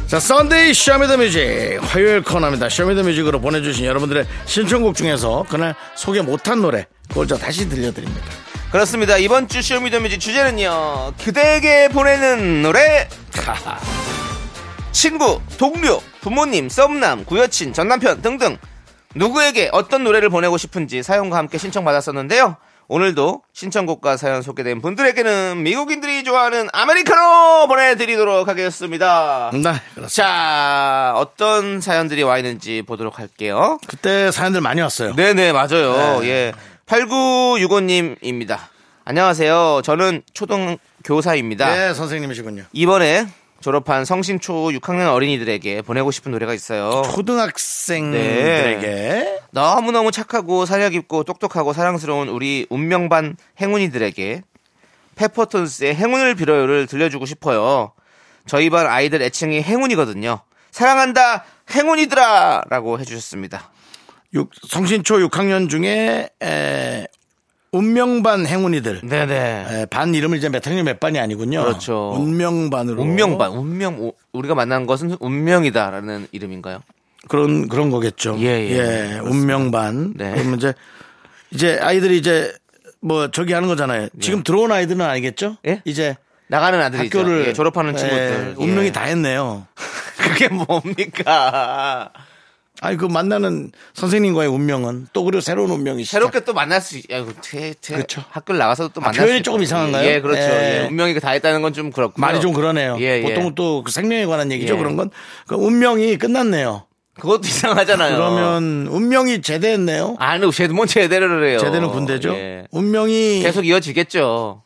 Speaker 1: 자, Sunday Show Me The Music 화요일 코너입니다. 쇼미더뮤직으로 보내주신 여러분들의 신청곡 중에서 그날 소개 못한 노래 그걸 저 다시 들려드립니다.
Speaker 2: 그렇습니다. 이번 주 Show Me The Music 주제는요. 그대에게 보내는 노래. *laughs* 친구, 동료, 부모님, 썸남, 구여친, 전남편 등등 누구에게 어떤 노래를 보내고 싶은지 사연과 함께 신청받았었는데요. 오늘도 신청곡과 사연 소개된 분들에게는 미국인들이 좋아하는 아메리카노 보내드리도록 하겠습니다.
Speaker 1: 네, 그렇습니다.
Speaker 2: 자, 어떤 사연들이 와 있는지 보도록 할게요.
Speaker 1: 그때 사연들 많이 왔어요.
Speaker 2: 네네, 맞아요.
Speaker 1: 네.
Speaker 2: 예. 8965님입니다. 안녕하세요. 저는 초등 교사입니다.
Speaker 1: 네, 선생님이시군요.
Speaker 2: 이번에 졸업한 성신초 6학년 어린이들에게 보내고 싶은 노래가 있어요.
Speaker 1: 초등학생들에게
Speaker 2: 너무너무 착하고 사려 깊고 똑똑하고 사랑스러운 우리 운명반 행운이들에게 페퍼톤스의 행운을 빌어요를 들려주고 싶어요. 저희 반 아이들 애칭이 행운이거든요. 사랑한다 행운이들아 라고 해주셨습니다.
Speaker 1: 육- 성신초 6학년 중에 에, 운명반 행운이들
Speaker 2: 네네.
Speaker 1: 에, 반 이름을 이제 몇 학년 몇 반이 아니군요.
Speaker 2: 그렇죠.
Speaker 1: 운명반으로
Speaker 2: 운명반 운명 우- 우리가 만난 것은 운명이다라는 이름인가요?
Speaker 1: 그런 그런 거겠죠.
Speaker 2: 예, 예. 그렇습니다.
Speaker 1: 운명반.
Speaker 2: 네.
Speaker 1: 그러면 이제 이제 아이들이 이제 뭐 저기 하는 거잖아요. 지금 들어온 아이들은 아니겠죠?
Speaker 2: 예?
Speaker 1: 이제
Speaker 2: 나가는 아들이죠.
Speaker 1: 학교를
Speaker 2: 예, 졸업하는
Speaker 1: 예,
Speaker 2: 친구들. 예.
Speaker 1: 운명이 다 했네요. *laughs*
Speaker 2: 그게 뭡니까?
Speaker 1: 아니 그 만나는 선생님과의 운명은 또 그리고 새로운 운명이.
Speaker 2: 새롭게 또 만날 수, 있- 야, 이거 태, 태,
Speaker 1: 그렇죠.
Speaker 2: 학교를 나가서도 또
Speaker 1: 아,
Speaker 2: 만날 수
Speaker 1: 표현이
Speaker 2: 있-
Speaker 1: 조금 이상한가요?
Speaker 2: 예, 그렇죠.
Speaker 1: 예.
Speaker 2: 예, 운명이 다 했다는 건 좀 그렇고.
Speaker 1: 말이 좀 그러네요.
Speaker 2: 예, 예.
Speaker 1: 보통은 또그 생명에 관한 얘기죠.
Speaker 2: 예.
Speaker 1: 그런 건 그 운명이 끝났네요.
Speaker 2: 그것도 이상하잖아요.
Speaker 1: 그러면 운명이 제대했네요.
Speaker 2: 아니, 쟤도 뭔 제대를 해요.
Speaker 1: 제대는 군대죠.
Speaker 2: 예.
Speaker 1: 운명이
Speaker 2: 계속 이어지겠죠.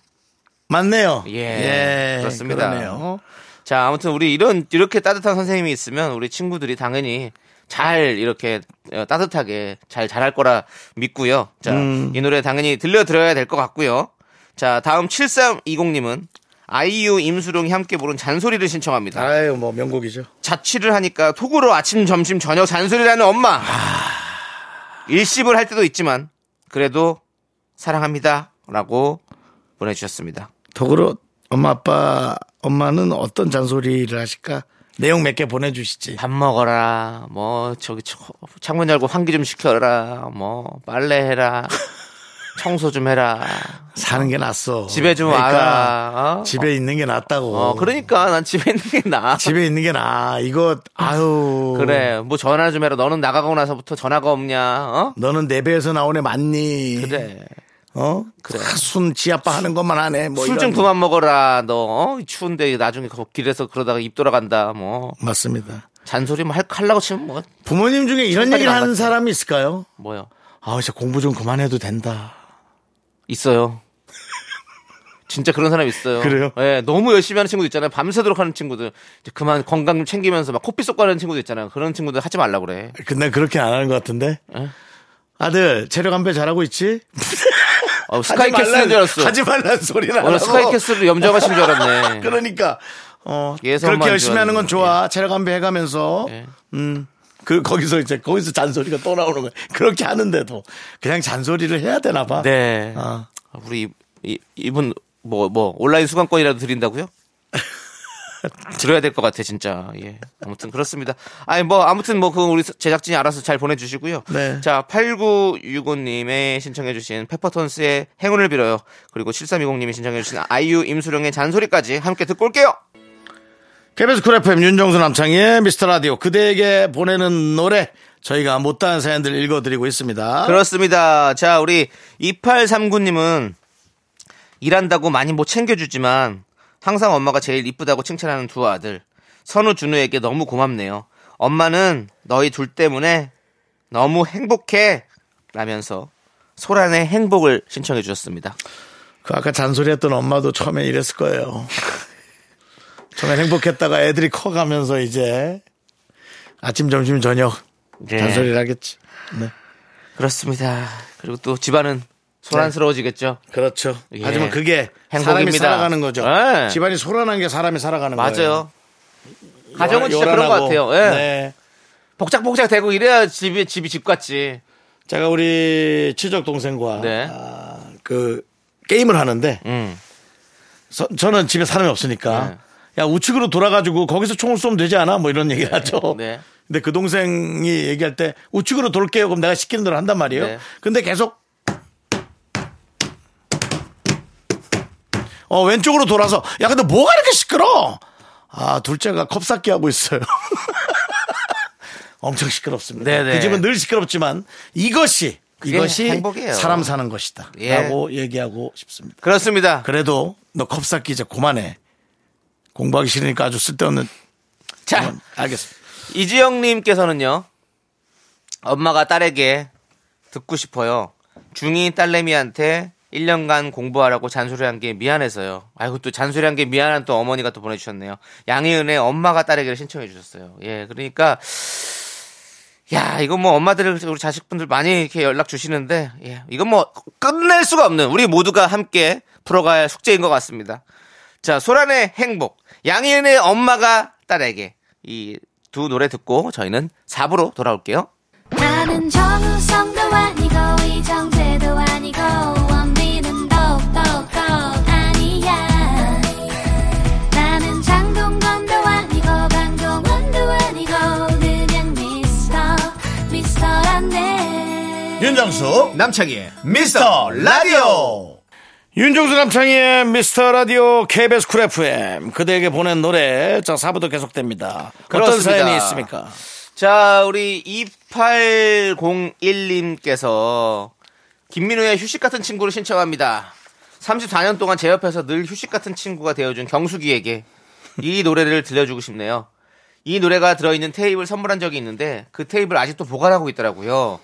Speaker 1: 맞네요.
Speaker 2: 예, 그렇습니다.
Speaker 1: 그러네요.
Speaker 2: 자, 아무튼 우리 이런, 이렇게 따뜻한 선생님이 있으면 우리 친구들이 당연히 잘 이렇게 어, 따뜻하게 잘 잘할 거라 믿고요. 자,
Speaker 1: 음.
Speaker 2: 이 노래 당연히 들려드려야 될 것 같고요. 자, 다음 7320님은 아이유 임수롱이 함께 부른 잔소리를 신청합니다.
Speaker 1: 아유 뭐 명곡이죠.
Speaker 2: 자취를 하니까 톡으로 아침, 점심, 저녁 잔소리를 하는 엄마. 일십을 할 때도 있지만 그래도 사랑합니다. 라고 보내 주셨습니다.
Speaker 1: 톡으로 엄마 아빠 엄마는 어떤 잔소리를 하실까? 내용 몇 개 보내주시지.
Speaker 2: 밥 먹어라. 뭐 저기 저- 창문 열고 환기 좀 시켜라. 뭐 빨래 해라. *laughs* 청소 좀 해라.
Speaker 1: 사는 게 낫어.
Speaker 2: 집에 좀
Speaker 1: 그러니까
Speaker 2: 와라. 어?
Speaker 1: 집에 있는 게 낫다고.
Speaker 2: 어, 그러니까 난 집에 있는 게 나아.
Speaker 1: 집에 있는 게 나아. 이거 아유. *laughs*
Speaker 2: 그래. 뭐 전화 좀 해라. 너는 나가고 나서부터 전화가 없냐? 어?
Speaker 1: 너는 내 배에서 나온 애 맞니?
Speaker 2: 그래.
Speaker 1: 어?
Speaker 2: 그래.
Speaker 1: 순 지아빠 하는 것만 하네. 뭐
Speaker 2: 술 좀. 그만 먹어라. 너 어? 추운데 나중에 그 길에서 그러다가 입 돌아간다. 뭐
Speaker 1: 맞습니다.
Speaker 2: 잔소리 뭐 할, 하려고 치면 뭐
Speaker 1: 부모님 중에 이런 얘기를 하는. 사람이 있을까요?
Speaker 2: 뭐요?
Speaker 1: 아, 이제 공부 좀 그만해도 된다.
Speaker 2: 있어요. 진짜 그런 사람 있어요.
Speaker 1: 그래요?
Speaker 2: 예, 너무 열심히 하는 친구도 있잖아요. 밤새도록 하는 친구들. 이제 그만 건강 좀 챙기면서 막 코피 쏙 가는 친구도 있잖아요. 그런 친구들 하지 말라고 그래.
Speaker 1: 근데 그렇게 안 하는 것 같은데.
Speaker 2: 에?
Speaker 1: 아들, 체력 안배 잘하고 있지? *laughs*
Speaker 2: 어, 스카이캐슬인 줄 알았어.
Speaker 1: 하지 말란 소리는 안
Speaker 2: 오늘
Speaker 1: 하고.
Speaker 2: 스카이캐슬을 염정하신 줄 알았네. *laughs*
Speaker 1: 그러니까 어 그렇게 열심히 하는 건
Speaker 2: 좋아.
Speaker 1: 체력 안배 해가면서
Speaker 2: 예.
Speaker 1: 음. 그 거기서 이제 거기서 잔소리가 또 나오는 거야. 그렇게 하는데도 그냥 잔소리를 해야 되나 봐.
Speaker 2: 네.
Speaker 1: 아.
Speaker 2: 우리 이, 이, 이분 뭐, 뭐, 온라인 수강권이라도 드린다고요? *laughs* *laughs* 들어야 될 것 같아, 진짜. 예. 아무튼 그렇습니다. 아니, 뭐, 아무튼 뭐, 그 우리 제작진이 알아서 잘 보내주시고요.
Speaker 1: 네.
Speaker 2: 자, 8965님의 신청해주신 페퍼톤스의 행운을 빌어요. 그리고 7320님이 신청해주신 아이유 임슬옹의 잔소리까지 함께 듣고 올게요.
Speaker 1: KBS 쿨 FM 윤정수 남창희의 미스터 라디오 그대에게 보내는 노래 저희가 못다한 사연들 읽어드리고 있습니다.
Speaker 2: 그렇습니다. 자, 우리 2839님은 일한다고 많이 못 챙겨주지만 항상 엄마가 제일 이쁘다고 칭찬하는 두 아들. 선우, 준우에게 너무 고맙네요. 엄마는 너희 둘 때문에 너무 행복해. 라면서 소란의 행복을 신청해 주셨습니다.
Speaker 1: 그 아까 잔소리했던 엄마도 처음에 이랬을 거예요. *laughs* 처음에 행복했다가 애들이 커가면서 이제 아침, 점심, 저녁
Speaker 2: 네.
Speaker 1: 잔소리를 하겠지. 네.
Speaker 2: 그렇습니다. 그리고 또 집안은 소란스러워지겠죠.
Speaker 1: 그렇죠.
Speaker 2: 예.
Speaker 1: 하지만 그게 사람이
Speaker 2: 행복입니다.
Speaker 1: 살아가는 거죠.
Speaker 2: 네.
Speaker 1: 집안이 소란한 게 사람이 살아가는 거예요.
Speaker 2: 맞아요. 가정은 진짜 그런 것
Speaker 1: 요란하고.
Speaker 2: 같아요. 예.
Speaker 1: 네.
Speaker 2: 복작복작 되고 이래야 집이, 집이 집 같지.
Speaker 1: 제가 우리 친척 동생과
Speaker 2: 네.
Speaker 1: 아, 그 게임을 하는데
Speaker 2: 음.
Speaker 1: 서- 저는 집에 사람이 없으니까
Speaker 2: 네.
Speaker 1: 야 우측으로 돌아가지고 거기서 총을 쏘면 되지 않아? 뭐 이런 얘기를 하죠.
Speaker 2: 네.
Speaker 1: 근데 그 동생이 얘기할 때 우측으로 돌게요. 그럼 내가 시키는 대로 한단 말이에요.
Speaker 2: 네.
Speaker 1: 근데 계속 어 왼쪽으로 돌아서 야 근데 뭐가 이렇게 시끄러? 아 둘째가 컵 쌓기 하고 있어요. *laughs* 엄청 시끄럽습니다.
Speaker 2: 네네.
Speaker 1: 그 집은 늘 시끄럽지만 이것이 이것이
Speaker 2: 행복이에요.
Speaker 1: 사람 사는 것이다.
Speaker 2: 예.
Speaker 1: 라고 얘기하고 싶습니다.
Speaker 2: 그렇습니다.
Speaker 1: 그래도 너 컵 쌓기 이제 그만해. 공부하기 싫으니까 아주 쓸데없는
Speaker 2: 자,
Speaker 1: 알겠습니다.
Speaker 2: 이지영님께서는요, 엄마가 딸에게 듣고 싶어요. 중이 딸내미한테 1년간 공부하라고 잔소리한 게 미안해서요. 아이고 또 잔소리한 게 미안한 또 어머니가 또 보내주셨네요. 양희은의 엄마가 딸에게를 신청해 주셨어요. 예, 그러니까 야 이거 뭐 엄마들 우리 자식분들 많이 이렇게 연락 주시는데 예, 이건 뭐 끝낼 수가 없는 우리 모두가 함께 풀어가야 할 숙제인 것 같습니다. 자 소란의 행복 양희은의 엄마가 딸에게 이 두 노래 듣고 저희는 4부로 돌아올게요.
Speaker 3: 나는 정우성도 아니고 이정
Speaker 1: 윤정수
Speaker 2: 남창희의
Speaker 1: 미스터 라디오 윤정수 남창희의 미스터 라디오 KBS 쿨 FM 그대에게 보낸 노래 자 4부도 계속됩니다 어떤
Speaker 2: 그렇습니다.
Speaker 1: 사연이 있습니까
Speaker 2: 자, 우리 2801님께서 김민우의 휴식 같은 친구를 신청합니다. 34년 동안 제 옆에서 늘 휴식 같은 친구가 되어준 경숙이에게 이 노래를 들려주고 싶네요. 이 노래가 들어있는 테이프를 선물한 적이 있는데 그 테이프를 아직도 보관하고 있더라고요.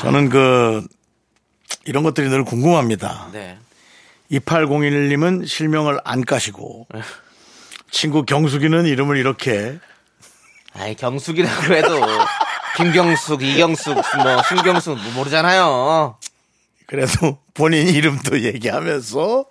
Speaker 1: 저는 그 이런 것들이 늘 궁금합니다
Speaker 2: 네.
Speaker 1: 2801님은 실명을 안 까시고 친구 경숙이는 이름을 이렇게
Speaker 2: 아이, 경숙이라고 해도 김경숙, 이경숙, 뭐 신경숙 뭐 모르잖아요.
Speaker 1: 그래도 본인 이름도 얘기하면서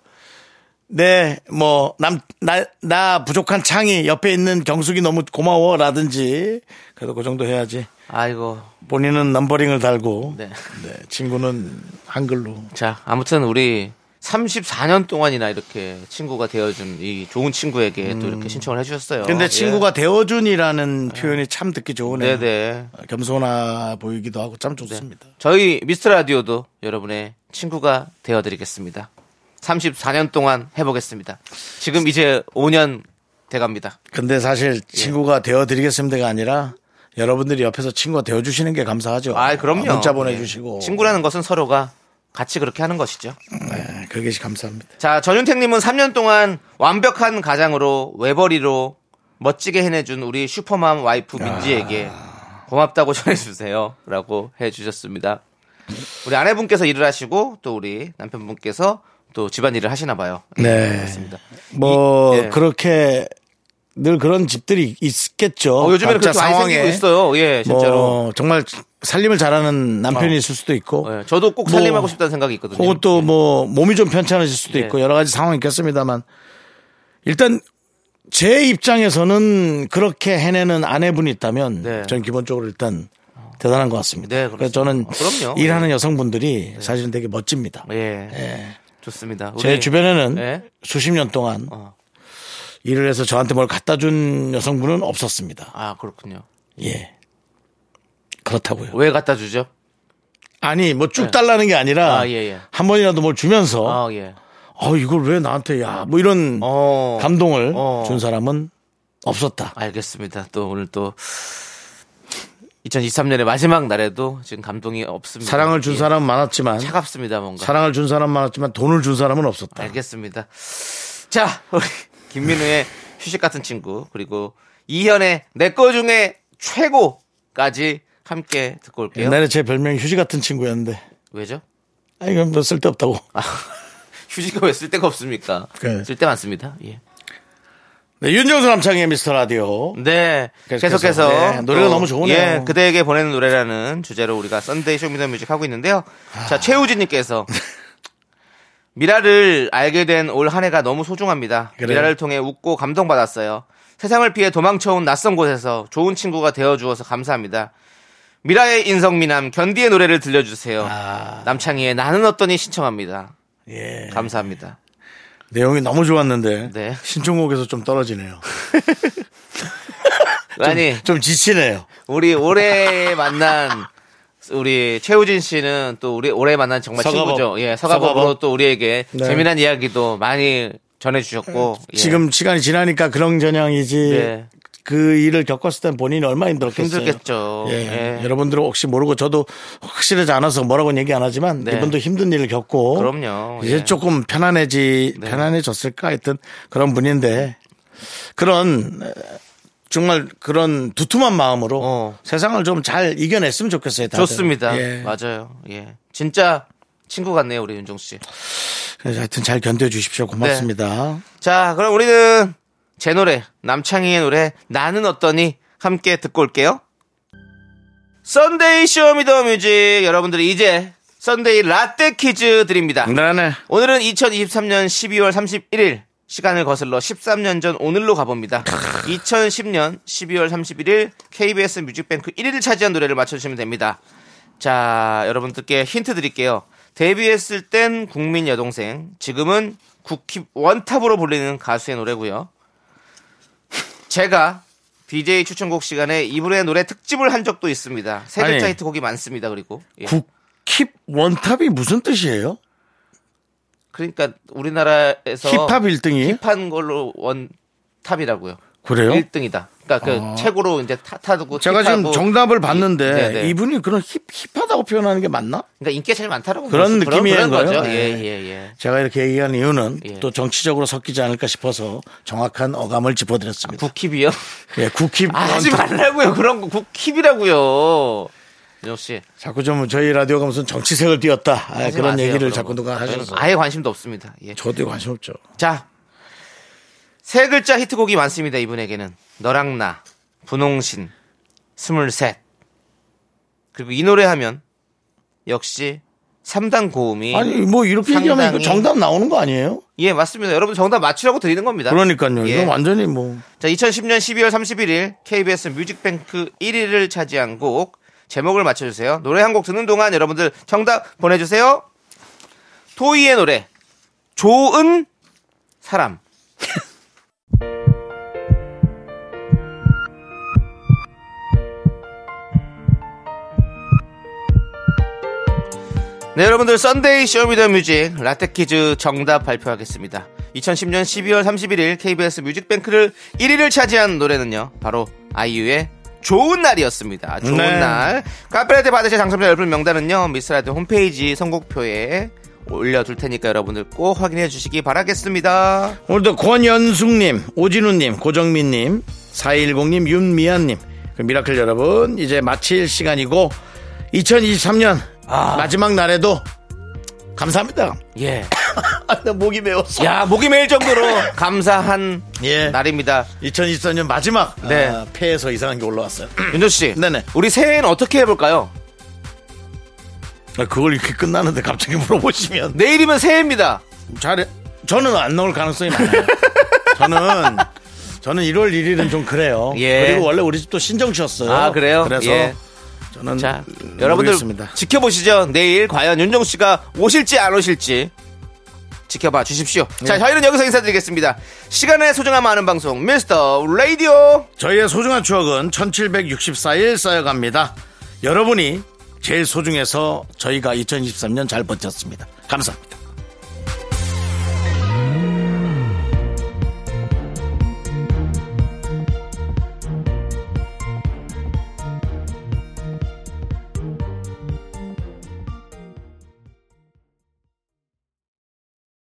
Speaker 1: 네, 뭐, 남, 나, 나 부족한 창이 옆에 있는 경숙이 너무 고마워 라든지 그래도 그 정도 해야지.
Speaker 2: 아이고.
Speaker 1: 본인은 넘버링을 달고
Speaker 2: 네.
Speaker 1: 네, 친구는 한글로.
Speaker 2: 자, 아무튼 우리 34년 동안이나 이렇게 친구가 되어준 이 좋은 친구에게 또 이렇게 신청을 해주셨어요.
Speaker 1: 음. 근데
Speaker 2: 예.
Speaker 1: 친구가 되어준이라는 표현이 참 듣기 좋으네요.
Speaker 2: 네네.
Speaker 1: 겸손해 보이기도 하고 참 좋습니다.
Speaker 2: 저희 미스터 라디오도 여러분의 친구가 되어드리겠습니다. 34년 동안 해보겠습니다. 지금 이제 5년 돼갑니다.
Speaker 1: 근데 사실
Speaker 2: 예.
Speaker 1: 친구가 되어드리겠습니다가 아니라 여러분들이 옆에서 친구가 되어주시는 게 감사하죠.
Speaker 2: 아, 그럼요.
Speaker 1: 문자
Speaker 2: 예.
Speaker 1: 보내주시고.
Speaker 2: 친구라는 것은 서로가 같이 그렇게 하는 것이죠.
Speaker 1: 네, 그게 감사합니다.
Speaker 2: 자, 전윤택님은 3년 동안 완벽한 가장으로 외벌이로 멋지게 해내준 우리 슈퍼맘 와이프 민지에게 고맙다고 *laughs* 전해주세요. 라고 해주셨습니다. 우리 아내분께서 일을 하시고 또 우리 남편분께서 또 집안일을 하시나 봐요.
Speaker 1: 네.
Speaker 2: 그렇습니다.
Speaker 1: 뭐
Speaker 2: 이- 예.
Speaker 1: 그렇게 늘 그런 집들이 있겠죠.
Speaker 2: 어, 요즘에는
Speaker 1: 각자
Speaker 2: 그렇게 많이 생기고 있어요. 예, 진짜로.
Speaker 1: 뭐 정말 살림을 잘하는 남편이
Speaker 2: 어.
Speaker 1: 있을 수도 있고,
Speaker 2: 예, 저도 꼭
Speaker 1: 뭐,
Speaker 2: 살림하고 싶다는 생각이 있거든요.
Speaker 1: 혹은 또뭐 몸이 좀 편찮으실 수도
Speaker 2: 예.
Speaker 1: 있고 여러 가지 상황이 있겠습니다만 일단 제 입장에서는 그렇게 해내는 아내분이 있다면
Speaker 2: 네.
Speaker 1: 저는 기본적으로 일단 대단한 것 같습니다.
Speaker 2: 네,
Speaker 1: 그래서 저는
Speaker 2: 그렇습니다. 어, 그럼요.
Speaker 1: 일하는 여성분들이 사실은 되게 멋집니다.
Speaker 2: 예.
Speaker 1: 예.
Speaker 2: 좋습니다.
Speaker 1: 제
Speaker 2: 우리-
Speaker 1: 주변에는
Speaker 2: 예.
Speaker 1: 수십 년 동안
Speaker 2: 어.
Speaker 1: 일을 해서 저한테 뭘 갖다 준 여성분은 없었습니다.
Speaker 2: 아, 그렇군요.
Speaker 1: 예. 그렇다고요.
Speaker 2: 왜 갖다 주죠?
Speaker 1: 아니, 뭐 쭉 달라는 게 아니라
Speaker 2: 아, 예, 예.
Speaker 1: 한 번이라도 뭘 주면서
Speaker 2: 아, 예.
Speaker 1: 어, 이걸 왜 나한테 야, 뭐 이런
Speaker 2: 어.
Speaker 1: 감동을
Speaker 2: 어.
Speaker 1: 준 사람은 없었다.
Speaker 2: 알겠습니다. 또 오늘 또 2023년의 마지막 날에도 지금 감동이 없습니다.
Speaker 1: 사랑을 준
Speaker 2: 예.
Speaker 1: 사람은 많았지만
Speaker 2: 차갑습니다, 뭔가.
Speaker 1: 사랑을 준 사람은 많았지만 돈을 준 사람은 없었다.
Speaker 2: 알겠습니다. 자, 우리 김민우의 휴식 같은 친구 그리고 이현의 내 거 중에 최고까지 함께 듣고 올게요.
Speaker 1: 옛날에 제 별명이 휴지 같은 친구였는데
Speaker 2: 왜죠?
Speaker 1: 아, 이건 뭐 쓸데없다고. *laughs*
Speaker 2: 휴지가 왜 쓸 데가 없습니까?
Speaker 1: 그래.
Speaker 2: 쓸데 많습니다. 예.
Speaker 1: 네, 윤정수 남창희의 미스터 라디오.
Speaker 2: 네.
Speaker 1: 계속해서,
Speaker 2: 계속해서
Speaker 1: 네, 노래가
Speaker 2: 또,
Speaker 1: 너무 좋으네요.
Speaker 2: 예, 그대에게 보내는 노래라는 주제로 우리가 Sunday Show Me The Music 하고 있는데요.
Speaker 1: 아.
Speaker 2: 자, 최우진님께서 *laughs* 미라를 알게 된 올 한 해가 너무 소중합니다.
Speaker 1: 그래요?
Speaker 2: 미라를 통해 웃고 감동받았어요. 세상을 피해 도망쳐온 낯선 곳에서 좋은 친구가 되어주어서 감사합니다. 미라의 인성미남 견디의 노래를 들려주세요.
Speaker 1: 아.
Speaker 2: 남창희의 나는 어떠니 신청합니다.
Speaker 1: 예.
Speaker 2: 감사합니다.
Speaker 1: 내용이 너무 좋았는데
Speaker 2: 네.
Speaker 1: 신청곡에서 좀 떨어지네요. *laughs*
Speaker 2: 아니
Speaker 1: 좀 지치네요.
Speaker 2: 우리 올해 만난 우리 최우진 씨는 또 우리 올해 만난 정말
Speaker 1: 서가법.
Speaker 2: 친구죠. 예, 서가법으로
Speaker 1: 서가법.
Speaker 2: 또 우리에게
Speaker 1: 네.
Speaker 2: 재미난 이야기도 많이 전해주셨고 예.
Speaker 1: 지금 시간이 지나니까 그런저냥이지
Speaker 2: 네.
Speaker 1: 그 일을 겪었을 땐 본인이 얼마나 힘들었겠어요.
Speaker 2: 힘들겠죠.
Speaker 1: 예.
Speaker 2: 예.
Speaker 1: 여러분들은 혹시 모르고 저도 확실하지 않아서 뭐라고는 얘기 안 하지만
Speaker 2: 네.
Speaker 1: 이분도 힘든 일을 겪고
Speaker 2: 그럼요.
Speaker 1: 이제
Speaker 2: 예.
Speaker 1: 조금 편안해지
Speaker 2: 네.
Speaker 1: 편안해졌을까 하여튼 그런 분인데 그런 에, 정말 그런 두툼한 마음으로
Speaker 2: 어.
Speaker 1: 세상을 좀 잘 이겨냈으면 좋겠어요. 다들.
Speaker 2: 좋습니다.
Speaker 1: 예.
Speaker 2: 맞아요. 예. 진짜 친구 같네요, 우리 윤종 씨.
Speaker 1: 그래서 하여튼 잘 견뎌주십시오. 고맙습니다.
Speaker 2: 자, 그럼 우리는 제 노래, 남창희의 노래, 나는 어떠니? 함께 듣고 올게요. Sunday Show Me The Music. 여러분들이 이제 Sunday 라떼 퀴즈 드립니다.
Speaker 1: 네네.
Speaker 2: 오늘은 2023년 12월 31일 시간을 거슬러 13년 전 오늘로 가봅니다. 2010년 12월 31일 KBS 뮤직뱅크 1위를 차지한 노래를 맞춰주시면 됩니다. 자, 여러분들께 힌트 드릴게요. 데뷔했을 땐 국민 여동생, 지금은 국힙 원탑으로 불리는 가수의 노래고요. 제가 DJ 추천곡 시간에 이분의 노래 특집을 한 적도 있습니다. 세 글자
Speaker 1: 아니.
Speaker 2: 히트곡이 많습니다. 그리고 예.
Speaker 1: 국힙 원탑이 무슨 뜻이에요?
Speaker 2: 그러니까 우리나라에서
Speaker 1: 힙합 1등이에요?
Speaker 2: hip한 걸로 one top이라고요.
Speaker 1: 그래요?
Speaker 2: 1등이다. 그러니까 그 최고로 이제 타, 타두고
Speaker 1: 제가 지금 정답을
Speaker 2: 이-
Speaker 1: 봤는데
Speaker 2: 네네.
Speaker 1: 이분이 그런 hip, hip하다고 표현하는 게 맞나?
Speaker 2: 그러니까 인기가 제일 많다라고
Speaker 1: 그런 거예요?
Speaker 2: 거죠.
Speaker 1: 네.
Speaker 2: 예, 예, 예.
Speaker 1: 제가 이렇게 얘기한 이유는
Speaker 2: 예.
Speaker 1: 또 정치적으로 섞이지 않을까 싶어서 정확한 어감을 짚어드렸습니다.
Speaker 2: 국힙이요?
Speaker 1: 예, 국힙
Speaker 2: 아, 하지. 말라고요. 그런 거 국힙이라고요. 윤정 씨.
Speaker 1: 자꾸 좀 저희 라디오가 무슨 정치색을 띄었다 아, 그런
Speaker 2: 마세요,
Speaker 1: 얘기를
Speaker 2: 그런
Speaker 1: 자꾸
Speaker 2: 거.
Speaker 1: 누가 하셔서
Speaker 2: 아예 관심도 없습니다. 예.
Speaker 1: 저도 관심 없죠.
Speaker 2: 자. 세 글자 히트곡이 많습니다. 이분에게는. 너랑 나, 분홍신, 스물셋. 그리고 이 노래 하면 역시 3단 고음이
Speaker 1: 아니 뭐 이렇게 얘기하면 이거
Speaker 2: 상당히-
Speaker 1: 정답 나오는 거 아니에요?
Speaker 2: 예, 맞습니다. 여러분 정답 맞추라고 드리는 겁니다.
Speaker 1: 그러니까요.
Speaker 2: 예.
Speaker 1: 이건 완전히 뭐
Speaker 2: 자, 2010년 12월 31일 KBS 뮤직뱅크 1위를 차지한 곡 제목을 맞춰주세요. 노래 한 곡 듣는 동안 여러분들 정답 보내주세요. 토이의 노래 좋은 사람. *laughs* 네, 여러분들 Sunday Show Me The Music 라떼 퀴즈 정답 발표하겠습니다. 2010년 12월 31일 KBS 뮤직뱅크를 1위를 차지한 노래는요. 바로 아이유의 좋은 날이었습니다. 좋은
Speaker 1: 네.
Speaker 2: 날. 카페라떼 받으실 당첨자 10분 명단은요. 미스라디오 홈페이지 선곡표에 올려둘 테니까 여러분들 꼭 확인해 주시기 바라겠습니다.
Speaker 1: 오늘도 권연숙님, 오진우님, 고정민님, 410님, 윤미안님, 그 미라클 여러분 이제 마칠 시간이고 2023년 마지막 날에도 감사합니다.
Speaker 2: 예.
Speaker 1: 아, *laughs* 나 목이 메웠어.
Speaker 2: 야, 목이 메일 정도로 감사한
Speaker 1: 예.
Speaker 2: 날입니다.
Speaker 1: 2024년 마지막
Speaker 2: 네.
Speaker 1: 아, 폐에서 이상한 게 올라왔어요. *clears throat*
Speaker 2: 윤조 씨.
Speaker 1: 네네.
Speaker 2: 우리 새해는 어떻게 해볼까요?
Speaker 1: 아, 그걸 이렇게 끝나는데 갑자기 물어보시면
Speaker 2: 내일이면 새해입니다.
Speaker 1: 잘해. 저는 안 나올 가능성이 많아요. *laughs* 저는 저는 1월 1일은 좀 그래요.
Speaker 2: 예.
Speaker 1: 그리고 원래 우리 집도 신정 쉬었어요.
Speaker 2: 아, 그래요?
Speaker 1: 그래서
Speaker 2: 예.
Speaker 1: 저는
Speaker 2: 자,
Speaker 1: 음,
Speaker 2: 여러분들
Speaker 1: 모르겠습니다.
Speaker 2: 지켜보시죠. 내일 과연 윤정 씨가 오실지 안 오실지 지켜봐 주십시오. 자,
Speaker 1: 네.
Speaker 2: 저희는 여기서 인사드리겠습니다. 시간의 소중함 아는 방송 미스터 라디오.
Speaker 1: 저희의 소중한 추억은 1764일 쌓여갑니다. 여러분이 제일 소중해서 저희가 2023년 잘 버텼습니다. 감사합니다.